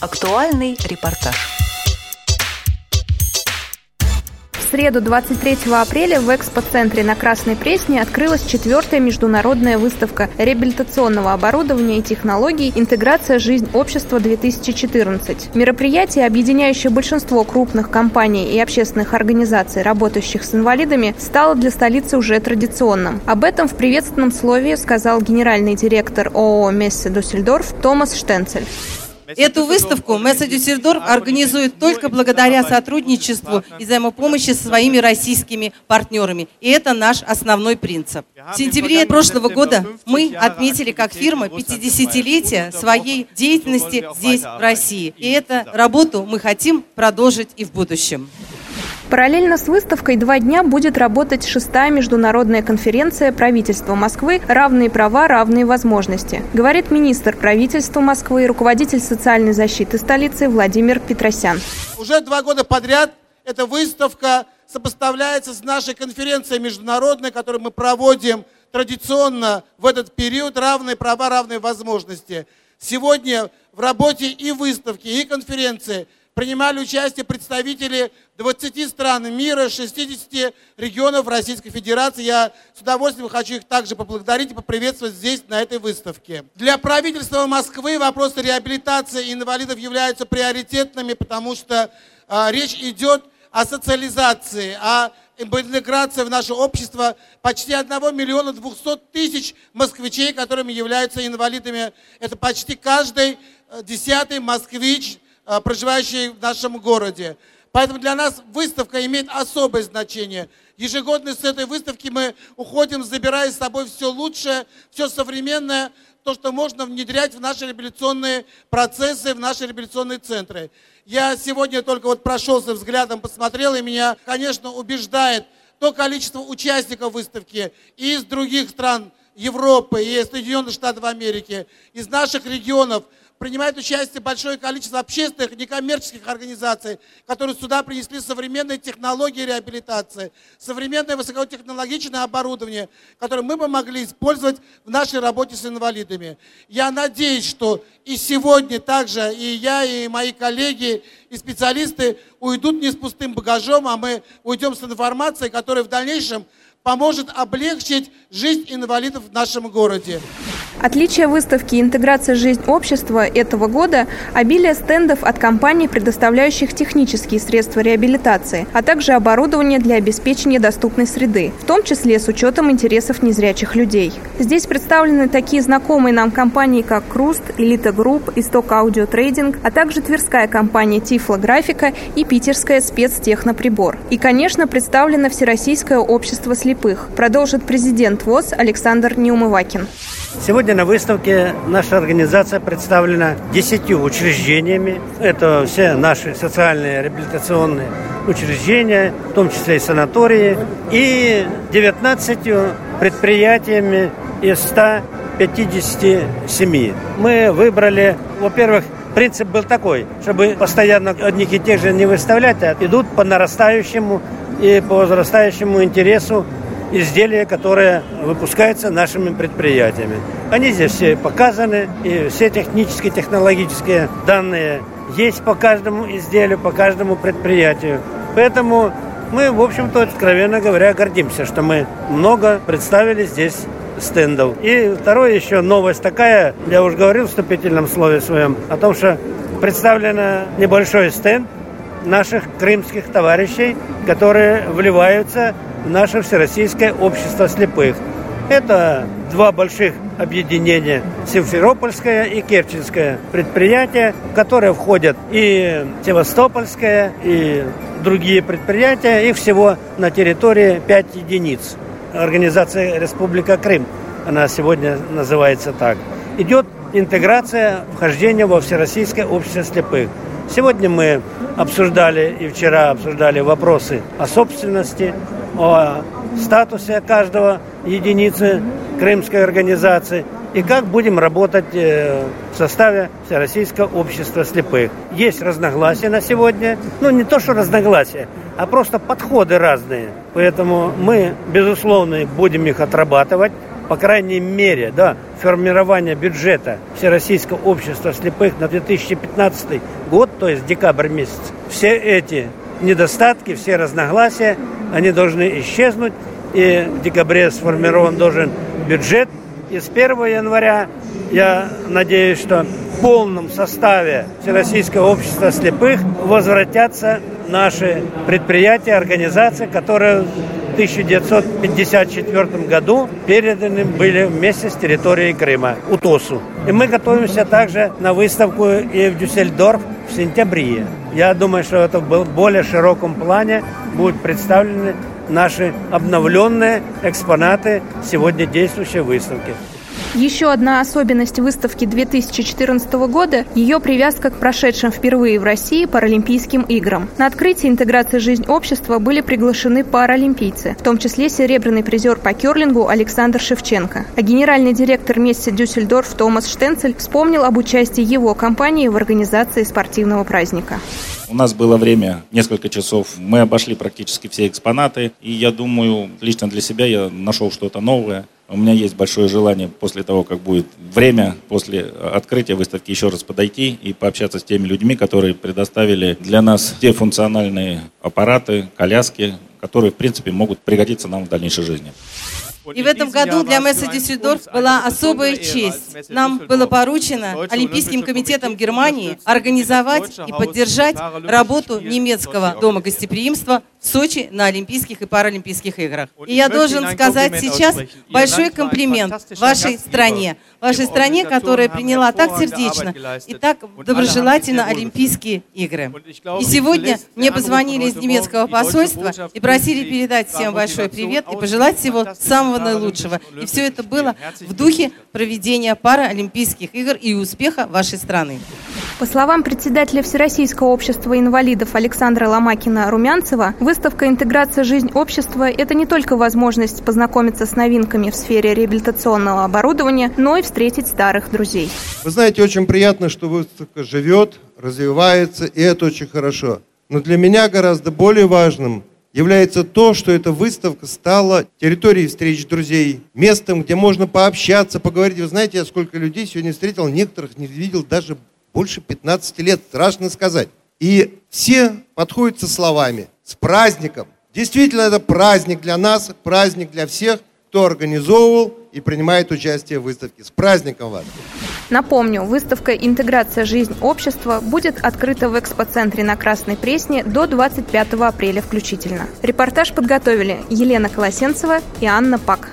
Актуальный репортаж. В среду 23 апреля в экспоцентре на Красной Пресне открылась четвертая международная выставка реабилитационного оборудования и технологий «Интеграция. Жизнь общества-2014». Мероприятие, объединяющее большинство крупных компаний и общественных организаций, работающих с инвалидами, стало для столицы уже традиционным. Об этом в приветственном слове сказал генеральный директор ООО «Мессе Дюссельдорф» Томас Штенцель. Эту выставку Месса Дюссельдорф организует только благодаря сотрудничеству и взаимопомощи со своими российскими партнерами. И это наш основной принцип. В сентябре прошлого года мы отметили как фирма 50-летие своей деятельности здесь, в России. И эту работу мы хотим продолжить и в будущем. Параллельно с выставкой два дня будет работать шестая международная конференция правительства Москвы «Равные права, равные возможности», говорит министр правительства Москвы, руководитель социальной защиты столицы Владимир Петросян. Уже два года подряд эта выставка сопоставляется с нашей конференцией международной, которую мы проводим традиционно в этот период «Равные права, равные возможности». Сегодня в работе и выставки, и конференции – принимали участие представители 20 стран мира, 60 регионов Российской Федерации. Я с удовольствием хочу их также поблагодарить и поприветствовать здесь, на этой выставке. Для правительства Москвы вопросы реабилитации инвалидов являются приоритетными, потому что э, речь идет о социализации, о интеграции в наше общество почти 1 миллиона 200 тысяч москвичей, которыми являются инвалидами. Это почти каждый э, десятый москвич – проживающие в нашем городе. Поэтому для нас выставка имеет особое значение. Ежегодно с этой выставки мы уходим, забирая с собой все лучшее, все современное, то, что можно внедрять в наши реабилитационные процессы, в наши реабилитационные центры. Я сегодня только вот прошелся взглядом, посмотрел, и меня, конечно, убеждает то количество участников выставки и из других стран Европы, и Соединенных Штатов Америки, из наших регионов – принимает участие большое количество общественных некоммерческих организаций, которые сюда принесли современные технологии реабилитации, современное высокотехнологичное оборудование, которое мы бы могли использовать в нашей работе с инвалидами. Я надеюсь, что и сегодня также и я, и мои коллеги, и специалисты уйдут не с пустым багажом, а мы уйдем с информацией, которая в дальнейшем поможет облегчить жизнь инвалидов в нашем городе. Отличие выставки «Интеграция. Жизнь. Общество» этого года – обилие стендов от компаний, предоставляющих технические средства реабилитации, а также оборудование для обеспечения доступной среды, в том числе с учетом интересов незрячих людей. Здесь представлены такие знакомые нам компании, как «Круст», «Элита Group», «Исток Аудио Трейдинг», а также тверская компания «Тифлографика» и питерская Спецтехноприбор. И, конечно, представлено Всероссийское общество слепых, продолжит президент ВОЗ Александр Неумывакин. Сегодня на выставке наша организация представлена десятью учреждениями. Это все наши социальные реабилитационные учреждения, в том числе и санатории, и 19 предприятиями из 157. Мы выбрали, во-первых, принцип был такой, чтобы постоянно одних и тех же не выставлять, а идут по нарастающему и по возрастающему интересу изделия, которые выпускаются нашими предприятиями. Они здесь все показаны, и все технические, технологические данные есть по каждому изделию, по каждому предприятию. Поэтому мы, в общем-то, откровенно говоря, гордимся, что мы много представили здесь стендов. И второе еще новость такая, я уже говорил в вступительном слове своем, о том, что представлен небольшой стенд наших крымских товарищей, которые вливаются наше Всероссийское общество слепых. Это два больших объединения Симферопольское и Керченское предприятия, в которые входят и Севастопольское, и другие предприятия. Их всего на территории 5 единиц. Организация Республика Крым, она сегодня называется так. Идет интеграция вхождения во Всероссийское общество слепых. Сегодня мы обсуждали и вчера обсуждали вопросы о собственности, о статусе каждого единицы крымской организации и как будем работать э, в составе Всероссийского общества слепых. Есть разногласия на сегодня, ну не то что разногласия, а просто подходы разные. Поэтому мы, безусловно, будем их отрабатывать по крайней мере, да, формирования бюджета Всероссийского общества слепых на 2015 год, то есть декабрь месяц, все эти недостатки, все разногласия, они должны исчезнуть. И в декабре сформирован должен бюджет. И с 1 января я надеюсь, что в полном составе Всероссийского общества слепых возвратятся наши предприятия, организации, которые в 1954 году переданы были вместе с территорией Крыма, УТОСу. И мы готовимся также на выставку и в Дюссельдорф в сентябре. Я думаю, что это в более широком плане будут представлены наши обновленные экспонаты сегодня действующей выставки. Еще одна особенность выставки 2014 года – ее привязка к прошедшим впервые в России Паралимпийским играм. На открытии интеграции жизнь общества были приглашены паралимпийцы, в том числе серебряный призер по керлингу Александр Шевченко. А генеральный директор Месси Дюссельдорф Томас Штенцель вспомнил об участии его компании в организации спортивного праздника. У нас было время, несколько часов. Мы обошли практически все экспонаты. И я думаю, лично для себя я нашел что-то новое. У меня есть большое желание после того, как будет время, после открытия выставки еще раз подойти и пообщаться с теми людьми, которые предоставили для нас те функциональные аппараты, коляски, которые, в принципе, могут пригодиться нам в дальнейшей жизни. И в этом году для Месса Дюссельдорф была особая честь. Нам было поручено Олимпийским комитетом Германии организовать и поддержать работу немецкого дома гостеприимства в Сочи на Олимпийских и Паралимпийских играх. И я должен сказать сейчас большой комплимент вашей стране, вашей стране, которая приняла так сердечно. и так доброжелательно Олимпийские игры. И сегодня мне позвонили из немецкого посольства и просили передать всем большой привет и пожелать всего самого наилучшего. И все это было в духе проведения Паралимпийских игр и успеха вашей страны. По словам председателя Всероссийского общества инвалидов Александра Ломакина-Румянцева, выставка «Интеграция. Жизнь общества» – это не только возможность познакомиться с новинками в сфере реабилитационного оборудования, но и встретить старых друзей. Вы знаете, очень приятно, что выставка живет, развивается, и это очень хорошо. Но для меня гораздо более важным является то, что эта выставка стала территорией встреч друзей, местом, где можно пообщаться, поговорить. Вы знаете, я сколько людей сегодня встретил, некоторых не видел даже больше 15 лет, страшно сказать. И все подходят со словами, с праздником. Действительно, это праздник для нас, праздник для всех, кто организовывал и принимает участие в выставке. С праздником вас! Напомню, выставка «Интеграция. Жизнь общества» будет открыта в экспоцентре на Красной Пресне до 25 апреля включительно. Репортаж подготовили Елена Колосенцева и Анна Пак.